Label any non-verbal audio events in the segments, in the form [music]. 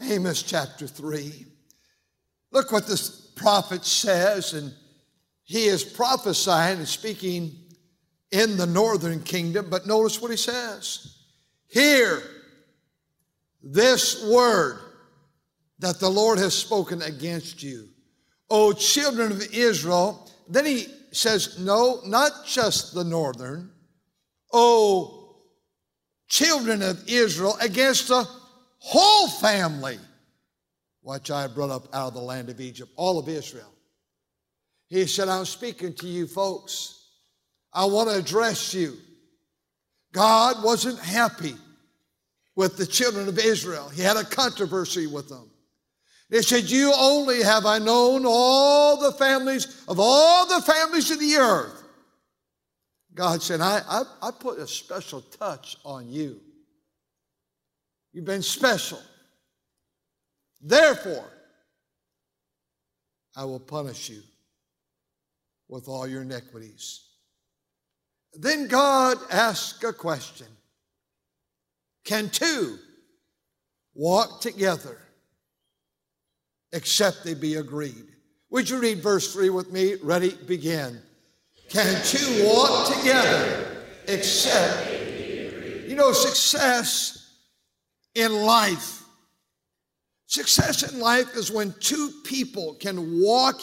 Amos chapter 3. Look what this prophet says, and he is prophesying and speaking in the northern kingdom, but notice what he says. Hear this word that the Lord has spoken against you. O children of Israel. Then he says, No, not just the northern. O children of Israel against the whole family, which I brought up out of the land of Egypt, all of Israel. He said, I'm speaking to you folks. I want to address you. God wasn't happy with the children of Israel. He had a controversy with them. He said, You only have I known all the families of all the families of the earth. God said, I, I, I put a special touch on you. You've been special. Therefore, I will punish you with all your iniquities. Then God asked a question Can two walk together except they be agreed? Would you read verse 3 with me? Ready? Begin. Can two walk together except, you know, success in life. Success in life is when two people can walk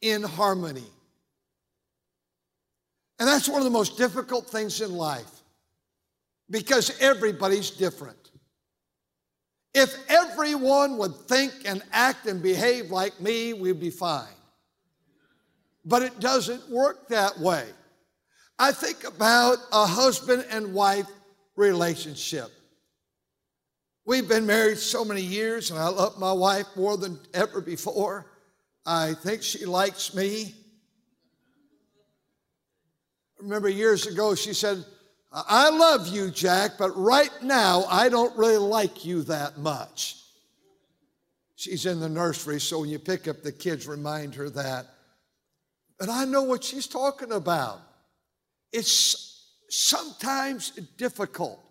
in harmony. And that's one of the most difficult things in life because everybody's different. If everyone would think and act and behave like me, we'd be fine. But it doesn't work that way. I think about a husband and wife relationship. We've been married so many years, and I love my wife more than ever before. I think she likes me. Remember years ago, she said, I love you, Jack, but right now I don't really like you that much. She's in the nursery, so when you pick up the kids, remind her that. But I know what she's talking about. It's sometimes difficult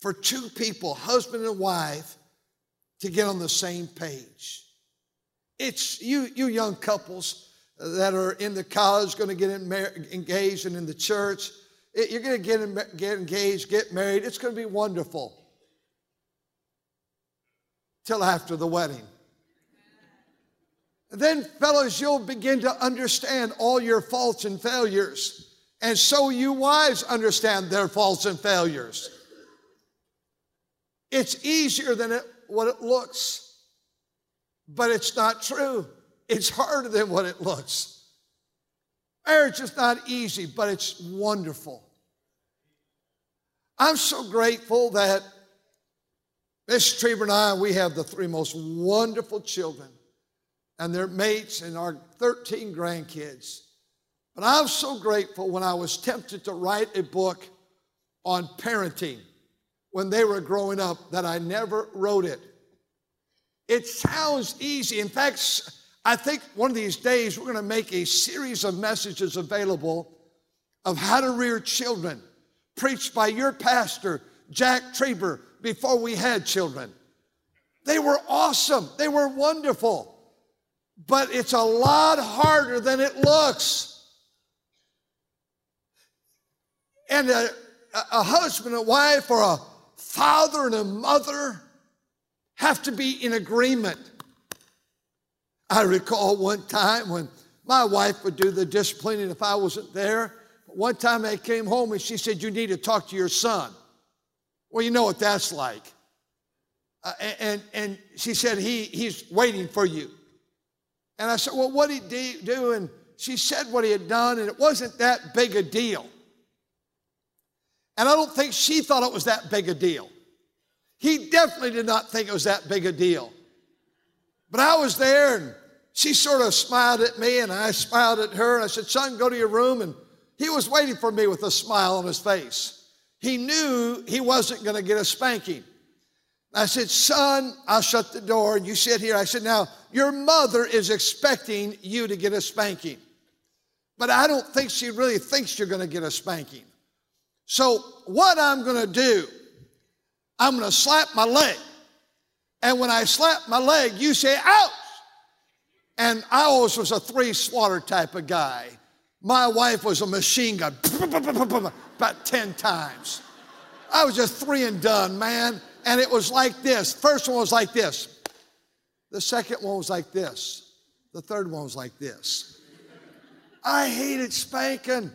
for two people, husband and wife, to get on the same page. It's you, you young couples that are in the college, going to get engaged, and in the church. It, you're going to get, get engaged, get married. It's going to be wonderful till after the wedding. And then, fellows, you'll begin to understand all your faults and failures. And so you wives understand their faults and failures. It's easier than it, what it looks, but it's not true. It's harder than what it looks. Marriage is not easy, but it's wonderful. I'm so grateful that Miss Trieber and I, we have the three most wonderful children and their mates and our 13 grandkids. But I'm so grateful when I was tempted to write a book on parenting when they were growing up that I never wrote it. It sounds easy. In fact, I think one of these days we're going to make a series of messages available of how to rear children, preached by your pastor, Jack Trieber, before we had children. They were awesome, they were wonderful but it's a lot harder than it looks. And a, a husband, a wife, or a father and a mother have to be in agreement. I recall one time when my wife would do the disciplining if I wasn't there. But One time I came home and she said, You need to talk to your son. Well, you know what that's like. Uh, and, and she said, he, He's waiting for you. And I said, Well, what did he do? And she said what he had done, and it wasn't that big a deal. And I don't think she thought it was that big a deal. He definitely did not think it was that big a deal. But I was there and she sort of smiled at me and I smiled at her. And I said, Son, go to your room. And he was waiting for me with a smile on his face. He knew he wasn't going to get a spanking. I said, Son, I'll shut the door and you sit here. I said, Now, your mother is expecting you to get a spanking, but I don't think she really thinks you're going to get a spanking. So, what I'm going to do, I'm going to slap my leg. And when I slap my leg, you say, ouch. And I always was a three slaughter type of guy. My wife was a machine gun, [laughs] about 10 times. I was just three and done, man. And it was like this. First one was like this. The second one was like this. The third one was like this. I hated spanking.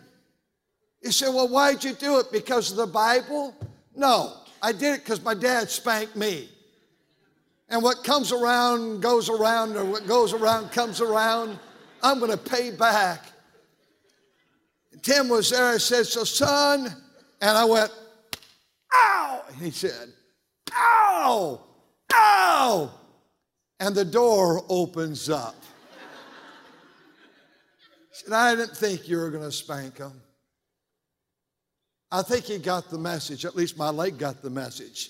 You say, well, why'd you do it? Because of the Bible? No, I did it because my dad spanked me. And what comes around goes around, or what goes around comes around. I'm going to pay back. Tim was there. I said, So, son, and I went, Ow! He said, Ow! Ow! And the door opens up. He said, I didn't think you were going to spank him. I think he got the message. At least my leg got the message.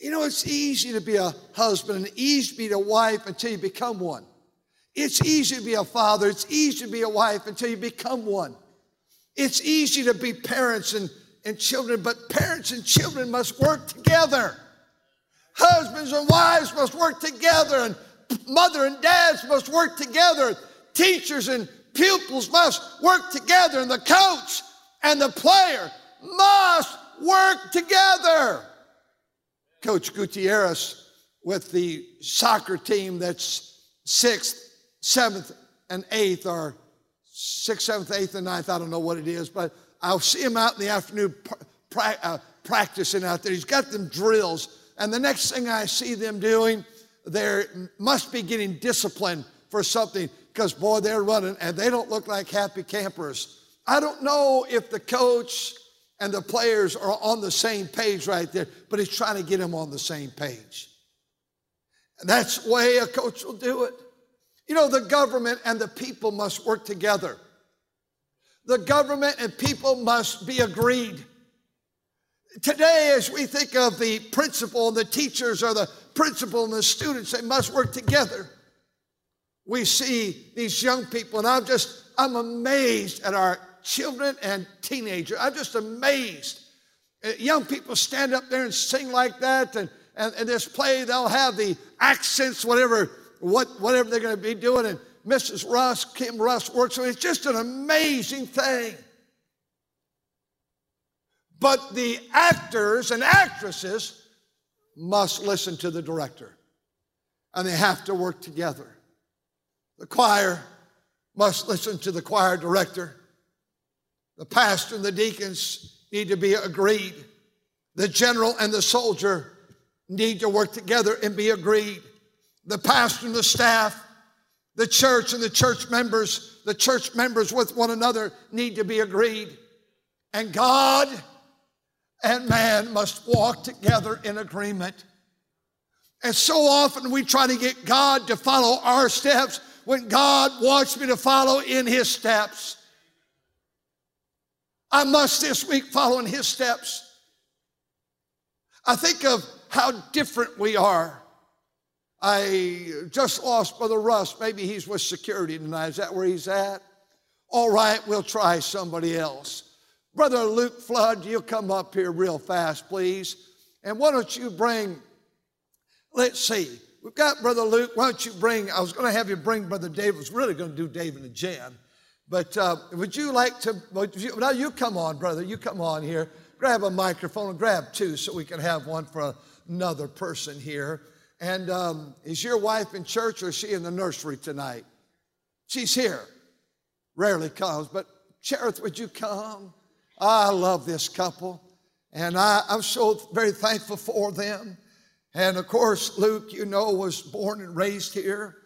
You know, it's easy to be a husband and easy to be a wife until you become one. It's easy to be a father. It's easy to be a wife until you become one. It's easy to be parents and, and children, but parents and children must work together. Husbands and wives must work together, and mother and dads must work together. Teachers and pupils must work together, and the coach and the player must work together. Coach Gutierrez with the soccer team that's sixth, seventh, and eighth, or sixth, seventh, eighth, and ninth. I don't know what it is, but I'll see him out in the afternoon pra- uh, practicing out there. He's got them drills. And the next thing I see them doing, they must be getting disciplined for something because, boy, they're running and they don't look like happy campers. I don't know if the coach and the players are on the same page right there, but he's trying to get them on the same page. And that's the way a coach will do it. You know, the government and the people must work together. The government and people must be agreed. Today, as we think of the principal and the teachers or the principal and the students, they must work together. We see these young people, and I'm just, I'm amazed at our children and teenagers. I'm just amazed. Uh, young people stand up there and sing like that, and, and, and this play, they'll have the accents, whatever, what, whatever they're going to be doing. And Mrs. Russ, Kim Russ works with It's just an amazing thing. But the actors and actresses must listen to the director, and they have to work together. The choir must listen to the choir director. The pastor and the deacons need to be agreed. The general and the soldier need to work together and be agreed. The pastor and the staff, the church and the church members, the church members with one another need to be agreed. And God and man must walk together in agreement. And so often we try to get God to follow our steps when God wants me to follow in his steps. I must this week follow in his steps. I think of how different we are. I just lost Brother Russ. Maybe he's with security tonight. Is that where he's at? All right, we'll try somebody else. Brother Luke Flood, you come up here real fast, please. And why don't you bring, let's see, we've got Brother Luke. Why don't you bring, I was going to have you bring Brother David. I was really going to do David and Jen. But uh, would you like to? You, now you come on, brother. You come on here. Grab a microphone and grab two so we can have one for another person here. And um, is your wife in church or is she in the nursery tonight? She's here. Rarely comes, but Cherith, would you come? I love this couple, and I, I'm so very thankful for them. And of course, Luke, you know, was born and raised here,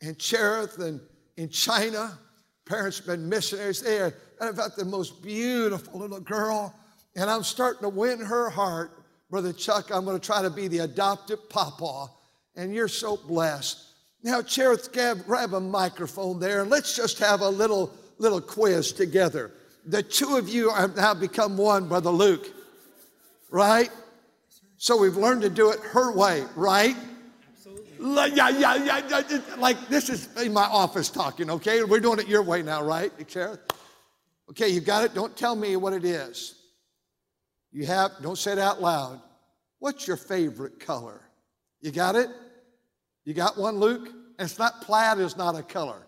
and Cherith and in China parents been missionaries there. And I've got the most beautiful little girl, and I'm starting to win her heart Brother Chuck, I'm going to try to be the adoptive papa, and you're so blessed. Now, Cherith, grab, grab a microphone there, and let's just have a little, little quiz together. The two of you have now become one, Brother Luke, right? So we've learned to do it her way, right? Absolutely. Yeah, yeah, yeah, yeah. Like this is in my office talking, okay? We're doing it your way now, right, Cherith? Okay, you got it? Don't tell me what it is. You have, don't say it out loud. What's your favorite color? You got it? You got one, Luke? And it's not plaid is not a color.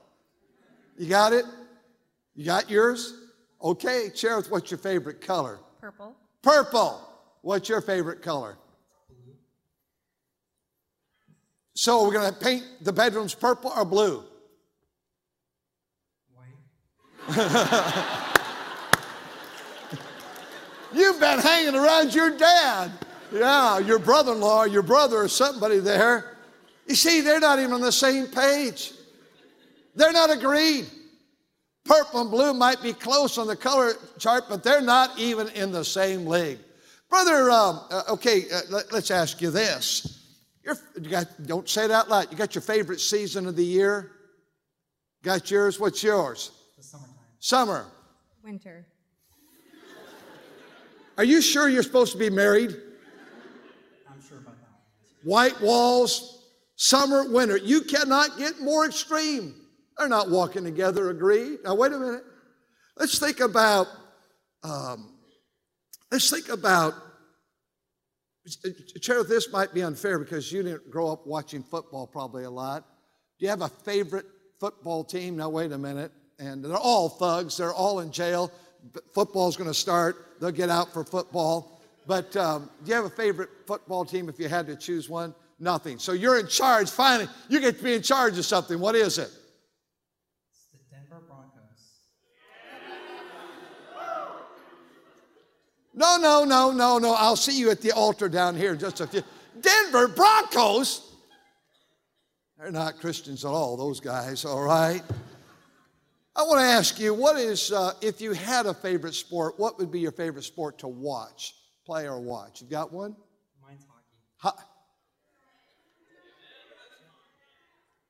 You got it? You got yours? Okay, Cherith, what's your favorite color? Purple. Purple. What's your favorite color? So we're going to paint the bedrooms purple or blue? White. [laughs] You've been hanging around your dad. Yeah, your brother in law, your brother, or somebody there. You see, they're not even on the same page. They're not agreed. Purple and blue might be close on the color chart, but they're not even in the same league. Brother, um, uh, okay, uh, let, us ask you this. You're, you got, don't say it out loud. You got your favorite season of the year? Got yours? What's yours? The summertime. Summer. Winter. [laughs] Are you sure you're supposed to be married? I'm sure about that. White walls, summer, winter. You cannot get more extreme. They're not walking together, agreed. Now, wait a minute. Let's think about, um, let's think about, Cherith, this might be unfair because you didn't grow up watching football probably a lot. Do you have a favorite football team? Now, wait a minute. And they're all thugs, they're all in jail. Football's going to start, they'll get out for football. But um, do you have a favorite football team if you had to choose one? Nothing. So you're in charge. Finally, you get to be in charge of something. What is it? It's the Denver Broncos. No, no, no, no, no. I'll see you at the altar down here in just a few. Denver Broncos? They're not Christians at all, those guys, all right? I want to ask you, what is, uh, if you had a favorite sport, what would be your favorite sport to watch, play or watch? You've got one? Mine's hockey. Ho-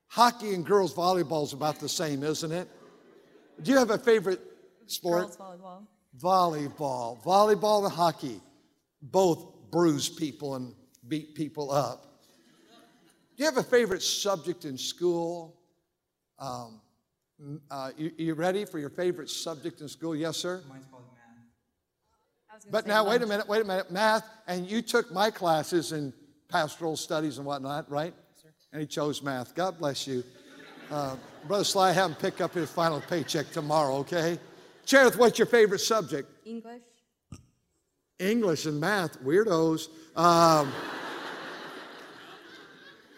hockey and girls volleyball is about the same, isn't it? Do you have a favorite sport? Girls volleyball. Volleyball. Volleyball and hockey both bruise people and beat people up. Do you have a favorite subject in school? Um, uh, you, you, ready for your favorite subject in school? Yes, sir? Mine's probably math. But now, wait a minute, wait a minute. Math, and you took my classes in pastoral studies and whatnot, right? Sir. And he chose math. God bless you. Uh, Brother Sly, have him pick up his final paycheck tomorrow, okay? Cherith, what's your favorite subject? English. English and math, weirdos. Um,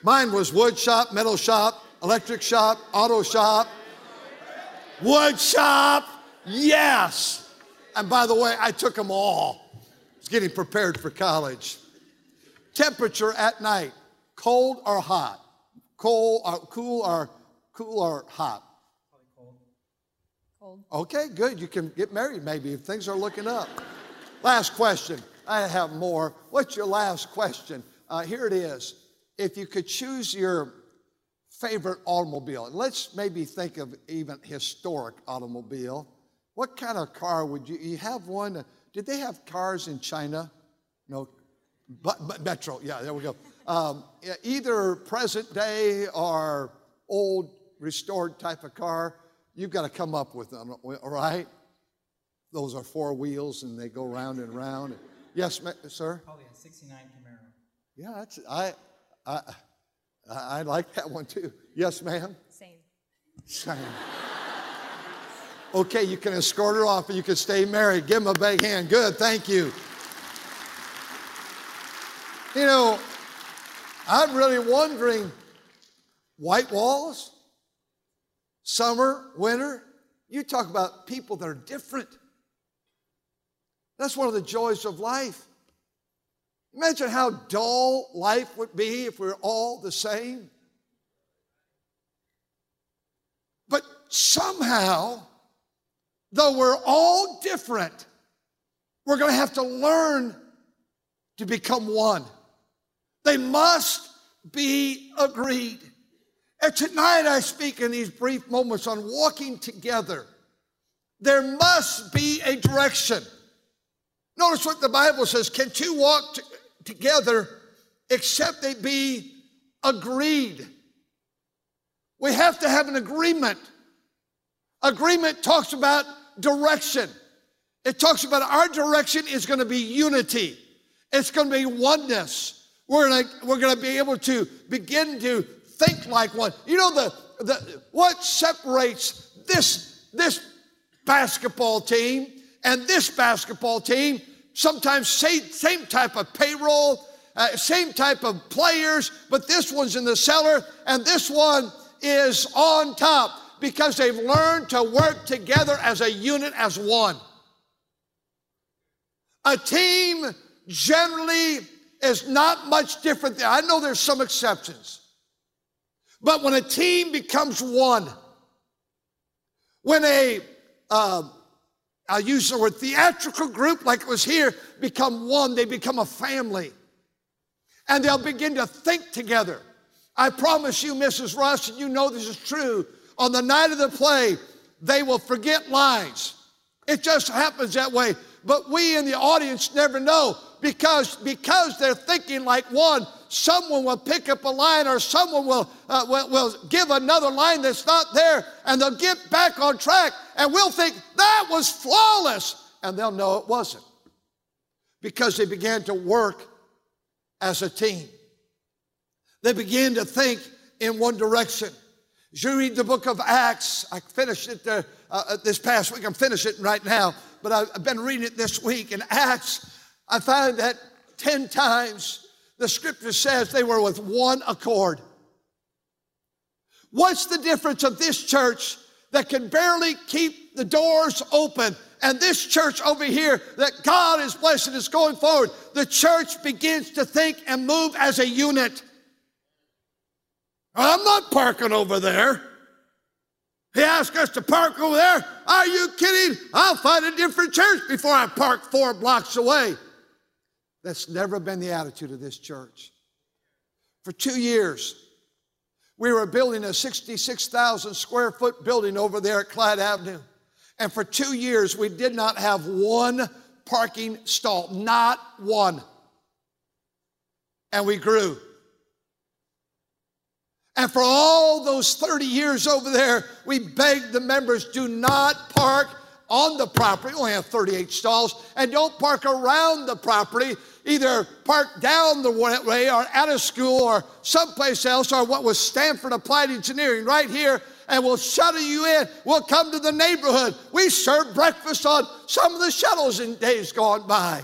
mine was wood shop, metal shop, electric shop, auto shop, Wood shop, yes. And by the way, I took them all. I was getting prepared for college. Temperature at night, cold or hot? Cold or cool or cool or hot? Cold. Okay, good. You can get married maybe if things are looking up. last question. I have more. What's your last question? Uh, here it is. If you could choose your favorite automobile? Let's maybe think of even historic automobile. What kind of car would you, you have one? Did they have cars in China? No, but, but Metro, yeah, there we go. Um, either present day or old restored type of car, you've got to come up with them, all right? Those are four wheels and they go round and round. Yes, sir? Probably a 69 Camaro. Yeah, that's, I, I, I, I like that one too. Yes, ma'am? Same. Same. Okay, you can escort her off and you can stay married. Give him a big hand. Good, thank you. You know, I'm really wondering white walls, summer, winter. You talk about people that are different. That's one of the joys of life. Imagine how dull life would be if we were all the same. But somehow, though we're all different, we're going to have to learn to become one. They must be agreed. And tonight I speak in these brief moments on walking together. There must be a direction. Notice what the Bible says can two walk t- together except they be agreed? We have to have an agreement. Agreement talks about direction. It talks about our direction is going to be unity. It's going to be oneness. We're going to, we're going to be able to begin to think like one. You know the, the what separates this this basketball team and this basketball team sometimes same, same type of payroll, uh, same type of players, but this one's in the cellar and this one is on top because they've learned to work together as a unit, as one. A team generally is not much different. I know there's some exceptions. But when a team becomes one, when a, uh, I'll use the word theatrical group like it was here, become one, they become a family. And they'll begin to think together. I promise you, Mrs. Rush, and you know this is true, on the night of the play, they will forget lines. It just happens that way. But we in the audience never know because, because they're thinking like one, someone will pick up a line or someone will, uh, will, will give another line that's not there and they'll get back on track and we'll think that was flawless and they'll know it wasn't because they began to work as a team. They began to think in one direction. As you read the book of Acts, I finished it there, uh, uh this past week. I'm finishing it right now, but I've been reading it this week. In Acts, I find that 10 times the scripture says they were with one accord. What's the difference of this church that can barely keep the doors open and this church over here that God is blessing is going forward? The church begins to think and move as a unit. I'm not parking over there. He asked us to park over there. Are you kidding? I'll find a different church before I park four blocks away. That's never been the attitude of this church. For two years, we were building a 66,000 square foot building over there at Clyde Avenue. And for two years, we did not have one parking stall, not one. And we grew. And for all those 30 years over there, we begged the members do not park on the property. We only have 38 stalls. And don't park around the property either parked down the way or out of school or someplace else or what was Stanford Applied Engineering right here and we'll shuttle you in. We'll come to the neighborhood. We served breakfast on some of the shuttles in days gone by.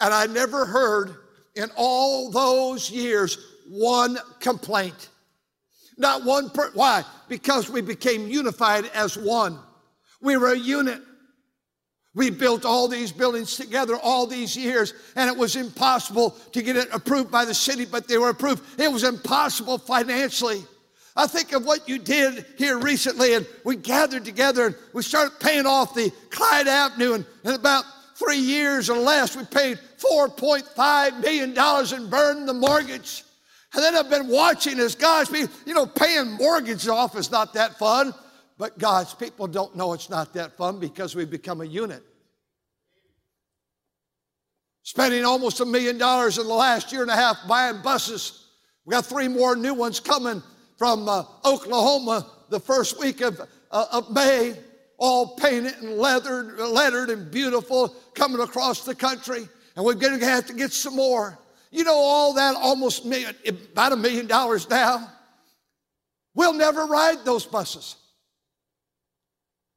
And I never heard in all those years one complaint. Not one per- why? Because we became unified as one. We were a unit. We built all these buildings together all these years, and it was impossible to get it approved by the city, but they were approved. It was impossible financially. I think of what you did here recently, and we gathered together and we started paying off the Clyde Avenue, and in about three years or less, we paid $4.5 million and burned the mortgage. And then I've been watching as God's people, you know, paying mortgages off is not that fun. But God's people don't know it's not that fun because we've become a unit. Spending almost a million dollars in the last year and a half buying buses. We got three more new ones coming from uh, Oklahoma the first week of, uh, of May, all painted and leathered, lettered and beautiful, coming across the country. And we're going to have to get some more. You know, all that almost million, about a million dollars now. We'll never ride those buses.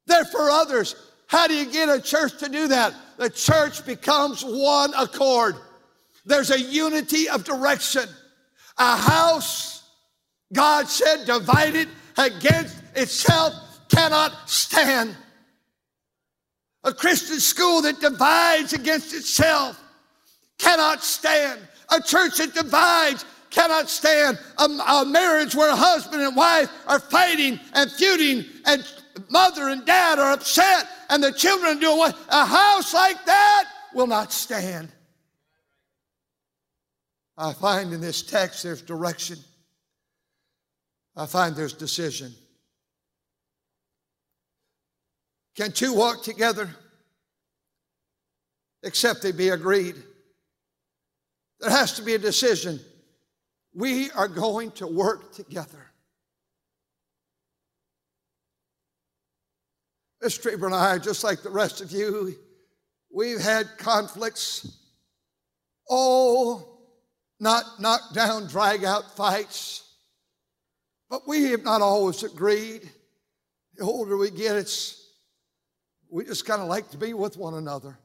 They're for others. How do you get a church to do that? The church becomes one accord. There's a unity of direction. A house, God said, divided against itself cannot stand. A Christian school that divides against itself cannot stand. A church that divides cannot stand. A, a marriage where a husband and wife are fighting and feuding and mother and dad are upset and the children doing what? A house like that will not stand. I find in this text there's direction. I find there's decision. Can two walk together except they be agreed? There has to be a decision. We are going to work together. Miss Trieber and I, just like the rest of you, we've had conflicts. Oh, not knock down, drag out fights. But we have not always agreed. The older we get, it's we just kind of like to be with one another.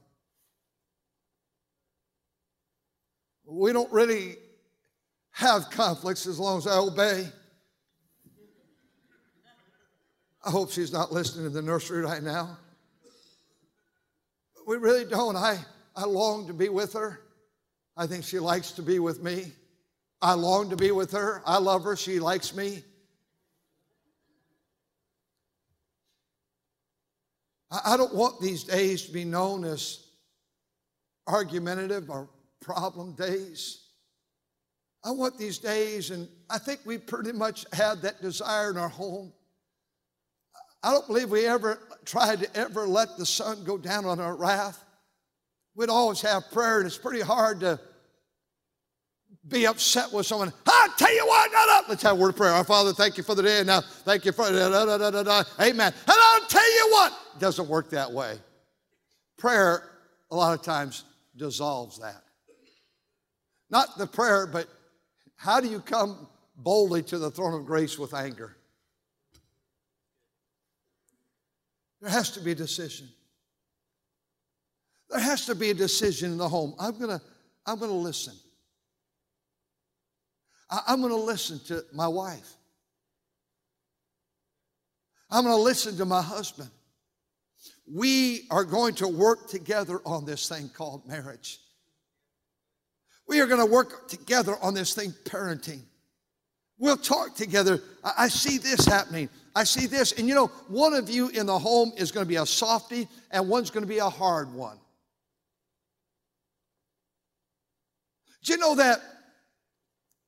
We don't really have conflicts as long as I obey. I hope she's not listening in the nursery right now. We really don't. I, I long to be with her. I think she likes to be with me. I long to be with her. I love her. She likes me. I, I don't want these days to be known as argumentative or problem days. I want these days, and I think we pretty much had that desire in our home I don't believe we ever tried to ever let the sun go down on our wrath. We'd always have prayer, and it's pretty hard to be upset with someone. I'll tell you what, no, no. let's have a word of prayer. Our Father, thank you for the day, now thank you for da, da, da, da, da. Amen. And I'll tell you what, it doesn't work that way. Prayer, a lot of times, dissolves that. Not the prayer, but how do you come boldly to the throne of grace with anger? There has to be a decision. There has to be a decision in the home. I'm gonna, I'm gonna listen. I, I'm gonna listen to my wife. I'm gonna listen to my husband. We are going to work together on this thing called marriage. We are going to work together on this thing, parenting. We'll talk together. I, I see this happening. I see this. And you know, one of you in the home is going to be a softy and one's going to be a hard one. Do you know that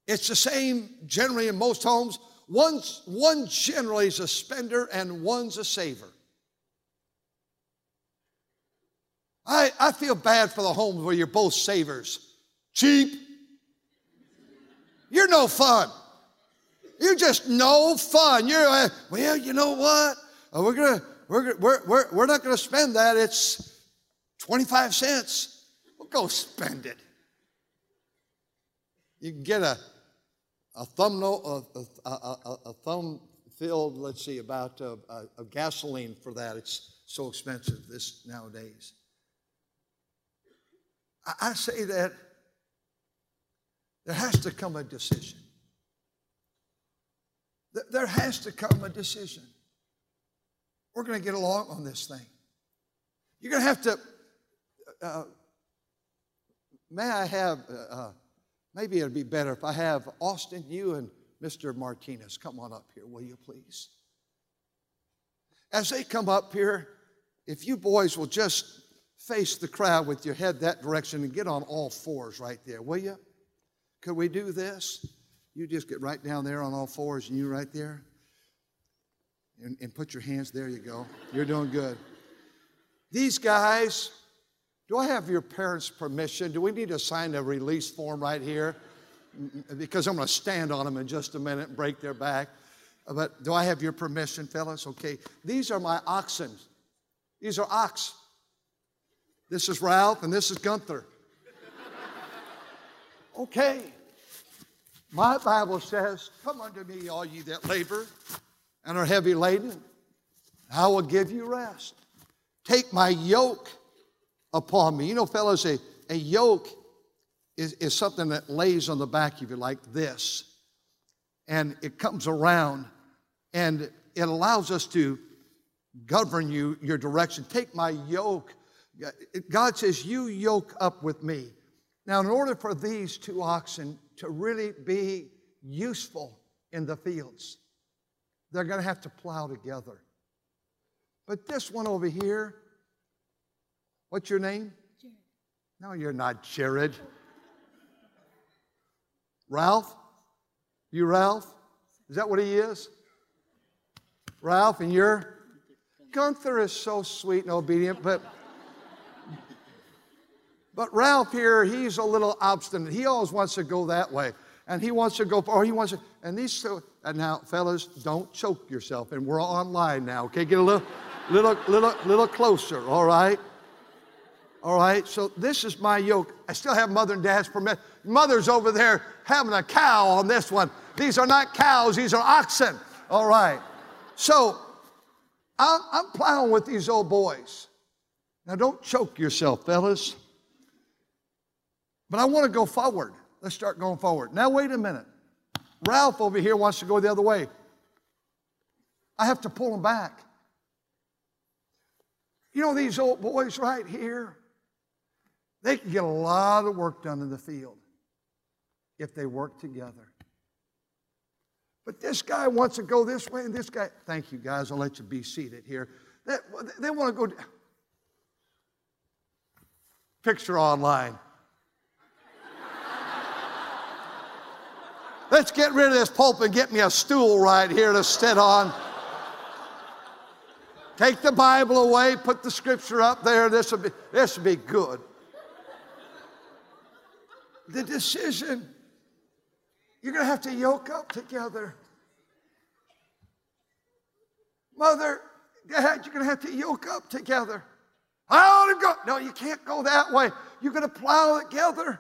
it's the same generally in most homes? One's, one generally is a spender and one's a saver. I, I feel bad for the homes where you're both savers. Cheap. You're no fun. You're just no fun. You're, well, you know what? Uh, we're to, we're, we're, we're, we're not going to spend that. It's 25 cents. We'll go spend it. You can get a, a thumbnail, a, a, a, a thumb filled, let's see, about uh, a, gasoline for that. It's so expensive this nowadays. I, I say that there has to come a decision. There has to come a decision. We're going to get along on this thing. You're going to have to. Uh, may I have, uh, uh, maybe it'd be better if I have Austin, you, and Mr. Martinez come on up here, will you please? As they come up here, if you boys will just face the crowd with your head that direction and get on all fours right there, will you? Could we do this? You just get right down there on all fours and you right there. And, and put your hands, there you go. You're doing good. These guys, do I have your parents' permission? Do we need to sign a release form right here? Because I'm going to stand on them in just a minute and break their back. But do I have your permission, fellas? Okay. These are my oxen. These are ox. This is Ralph and this is Gunther. [laughs] Okay. My Bible says, Come unto me, all ye that labor and are heavy laden, I will give you rest. Take my yoke upon me. You know, fellows, a, a yoke is, is something that lays on the back of you like this. And it comes around and it allows us to govern you, your direction. Take my yoke. God says, You yoke up with me. Now, in order for these two oxen to really be useful in the fields, they're going to have to plow together. But this one over here, what's your name? Jared. No, you're not Jared. Ralph? You Ralph? Is that what he is? Ralph, and you're? Gunther is so sweet and obedient, but but Ralph here, he's a little obstinate. He always wants to go that way. And he wants to go, or he wants to, and these and now, fellas, don't choke yourself. And we're online now, okay? Get a little, little, little, little closer, all right? All right, so this is my yoke. I still have mother and dad's permit. Mother's over there having a cow on this one. These are not cows, these are oxen. All right. So I'm, I'm plowing with these old boys. Now, don't choke yourself, fellas. But I want to go forward. Let's start going forward. Now, wait a minute. Ralph over here wants to go the other way. I have to pull him back. You know, these old boys right here, they can get a lot of work done in the field if they work together. But this guy wants to go this way, and this guy, thank you guys, I'll let you be seated here. They, they want to go. Picture online. Let's get rid of this pulpit and get me a stool right here to sit on. Take the Bible away, put the scripture up there. This will be, this will be good. The decision, you're going to have to yoke up together. Mother, Dad, you're going to have to yoke up together. I want to go. No, you can't go that way. You're going to plow together.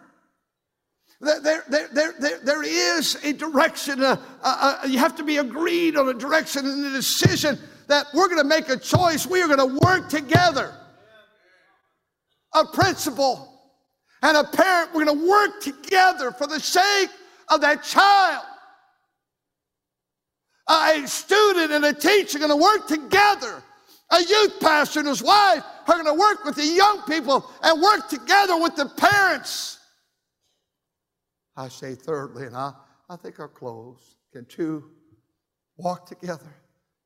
There, there, there, there, there is a direction. Uh, uh, uh, you have to be agreed on a direction and a decision that we're going to make a choice. We are going to work together. A principal and a parent, we're going to work together for the sake of that child. A student and a teacher are going to work together. A youth pastor and his wife are going to work with the young people and work together with the parents I say, thirdly, and I, I think our close. Can two walk together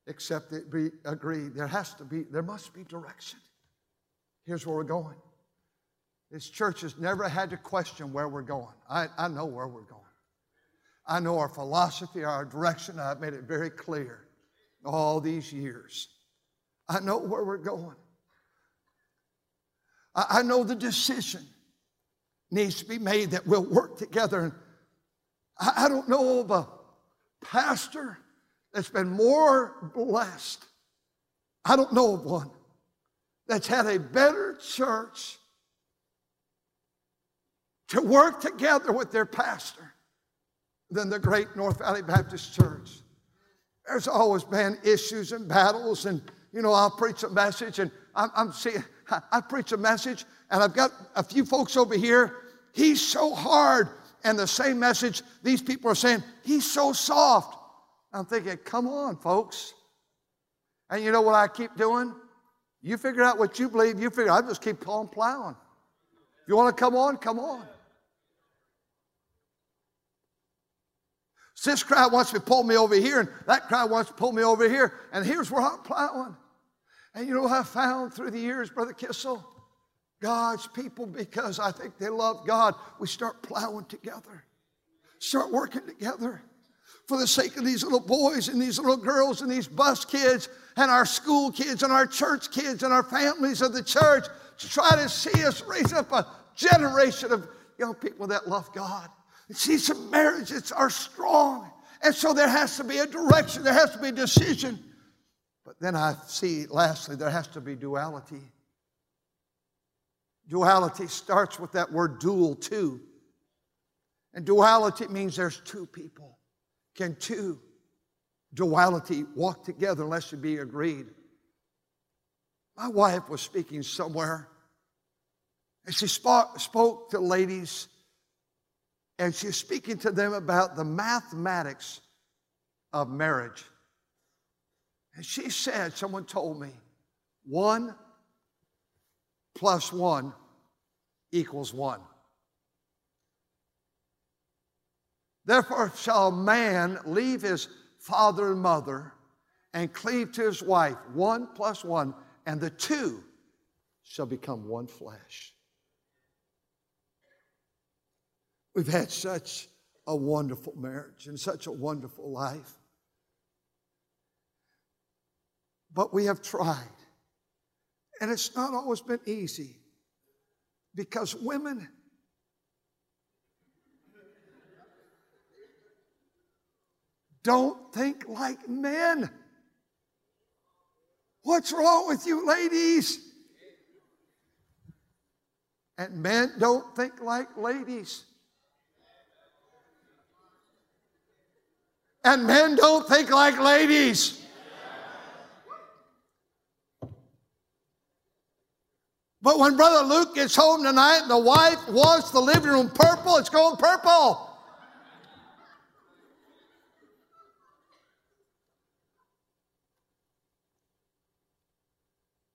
except it be agreed? There has to be, there must be direction. Here's where we're going. This church has never had to question where we're going. I, I know where we're going. I know our philosophy, our direction. I've made it very clear all these years. I know where we're going. I, I know the decision needs to be made that we'll work together. And I, I don't know of a pastor that's been more blessed. I don't know of one that's had a better church to work together with their pastor than the great North Valley Baptist Church. There's always been issues and battles, and you know, I'll preach a message, and I'm, I'm seeing, [laughs] I preach a message, and I've got a few folks over here. He's so hard. And the same message, these people are saying, He's so soft. I'm thinking, come on, folks. And you know what I keep doing? You figure out what you believe, you figure I just keep on plowing. If you want to come on, come on. This crowd wants to pull me over here, and that crowd wants to pull me over here, and here's where I'm plowing. And you know what I found through the years, Brother Kissel? God's people, because I think they love God, we start plowing together, start working together for the sake of these little boys and these little girls and these bus kids and our school kids and our church kids and our families of the church to try to see us raise up a generation of young people that love God. And see, some marriages are strong. And so there has to be a direction, there has to be a decision. But then I see, lastly, there has to be duality. Duality starts with that word dual, two. And duality means there's two people. Can two duality walk together unless you be agreed? My wife was speaking somewhere, and she spoke, spoke to ladies, and she's speaking to them about the mathematics of marriage. And she said, someone told me, one plus 1 equals 1. Therefore shall a man leave his father and mother and cleave to his wife, 1 plus 1, and the two shall become one flesh. We've had such a wonderful marriage and such a wonderful life. But we have tried. And it's not always been easy because women don't think like men. What's wrong with you, ladies? And men don't think like ladies. And men don't think like ladies. But when Brother Luke gets home tonight and the wife wants the living room purple, it's going purple.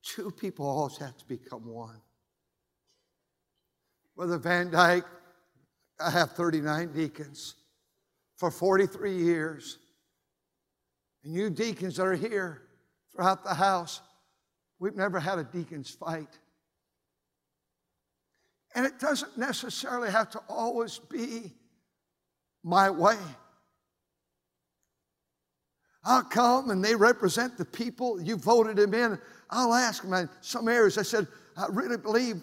Two people always have to become one. Brother Van Dyke, I have 39 deacons for 43 years. And you deacons that are here throughout the house, we've never had a deacon's fight. And it doesn't necessarily have to always be my way. I'll come and they represent the people. You voted them in. I'll ask them in some areas. I said, I really believe,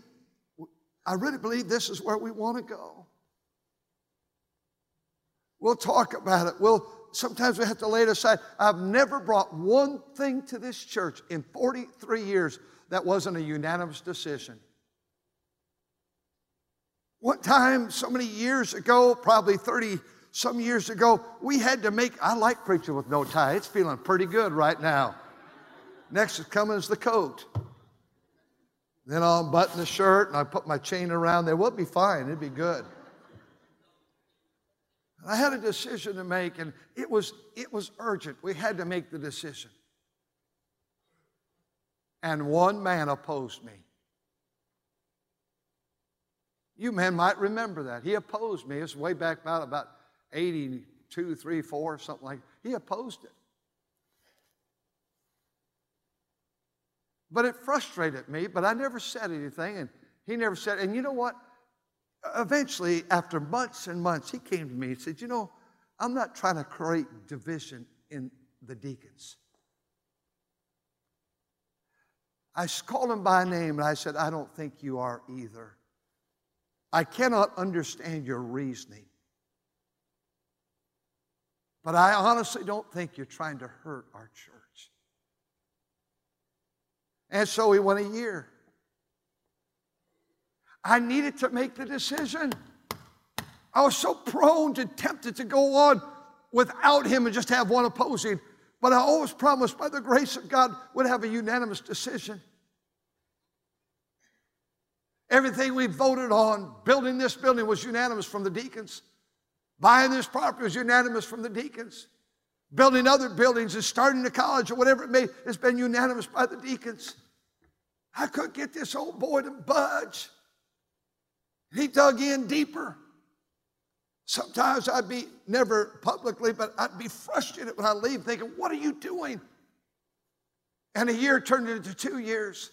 I really believe this is where we want to go. We'll talk about it. We'll sometimes we have to lay it aside. I've never brought one thing to this church in 43 years that wasn't a unanimous decision. One time, so many years ago, probably 30 some years ago, we had to make, I like preaching with no tie. It's feeling pretty good right now. Next is coming is the coat. Then I'll unbutton the shirt and I put my chain around there. We'll be fine. It'd be good. I had a decision to make, and it was, it was urgent. We had to make the decision. And one man opposed me. You men might remember that. He opposed me. It's way back about, about 82, 3, 4, something like that. He opposed it. But it frustrated me, but I never said anything, and he never said, and you know what? Eventually, after months and months, he came to me and said, You know, I'm not trying to create division in the deacons. I called him by name and I said, I don't think you are either. I cannot understand your reasoning. But I honestly don't think you're trying to hurt our church. And so we went a year. I needed to make the decision. I was so prone to tempted to go on without him and just have one opposing. But I always promised by the grace of God would have a unanimous decision. Everything we voted on, building this building was unanimous from the deacons. Buying this property was unanimous from the deacons. Building other buildings and starting a college or whatever it may, it's been unanimous by the deacons. I couldn't get this old boy to budge. He dug in deeper. Sometimes I'd be, never publicly, but I'd be frustrated when I leave thinking, what are you doing? And a year turned into two years.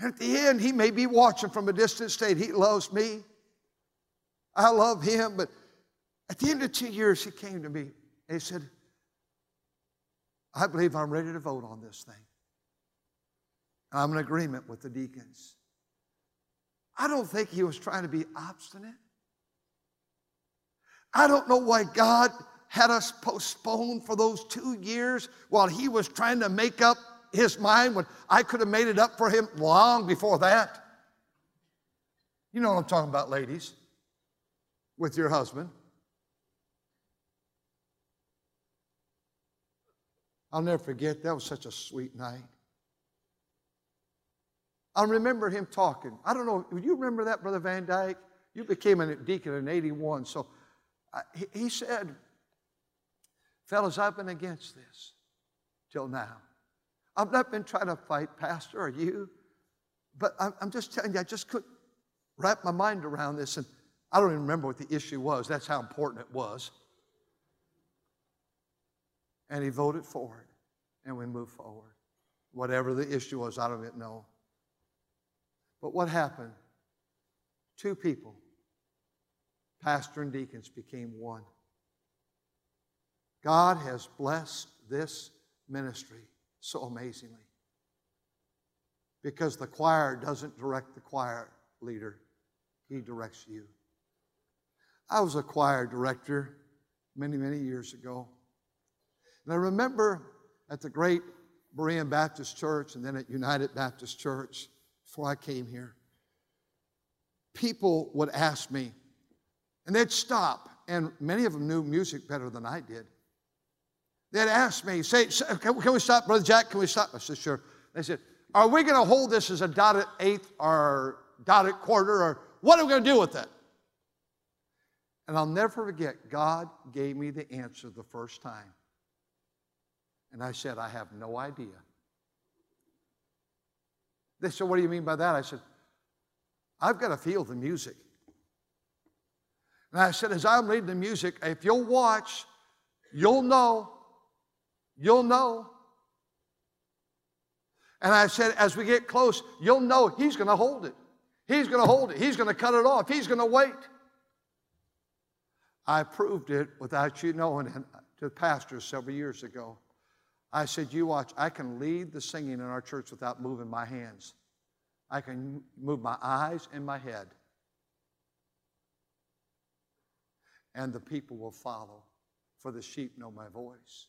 At the end, he may be watching from a distant state. He loves me. I love him. But at the end of two years, he came to me and he said, I believe I'm ready to vote on this thing. I'm in agreement with the deacons. I don't think he was trying to be obstinate. I don't know why God had us postponed for those two years while he was trying to make up his mind when I could have made it up for him long before that. You know what I'm talking about, ladies, with your husband. I'll never forget, that was such a sweet night. I remember him talking. I don't know, you remember that, Brother Van Dyke? You became a deacon in 81. So he, he said, Fellas, I've been against this till now. I've not been trying to fight, Pastor, or you, but I'm, just telling you, I just couldn't wrap my mind around this. And I don't even remember what the issue was. That's how important it was. And he voted for it, and we moved forward. Whatever the issue was, I don't even know. But what happened? Two people pastor and deacons became one. God has blessed this ministry so amazingly because the choir doesn't direct the choir leader, he directs you. I was a choir director many, many years ago. And I remember at the great Berean Baptist Church and then at United Baptist Church before I came here, people would ask me, and they'd stop, and many of them knew music better than I did. They'd ask me, say, can, we stop, Brother Jack? Can we stop? I said, sure. They said, are we going to hold this as a dotted eighth or dotted quarter, or what are we going to do with it? And I'll never forget, God gave me the answer the first time. And I said, I have no idea. They said, What do you mean by that? I said, I've got to feel the music. And I said, As I'm reading the music, if you'll watch, you'll know. You'll know. And I said, As we get close, you'll know he's going to hold it. He's going to hold it. He's going to cut it off. He's going to wait. I proved it without you knowing it to pastors several years ago. I said, You watch, I can lead the singing in our church without moving my hands. I can move my eyes and my head. And the people will follow, for the sheep know my voice.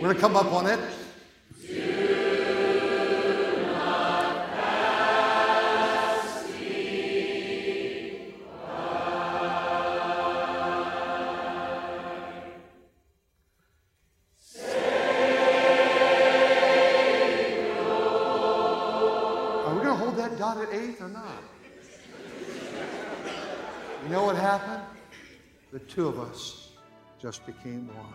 We're going to come up on it. Are we to hold that dotted eighth or not? You know what happened? The two of us just became one.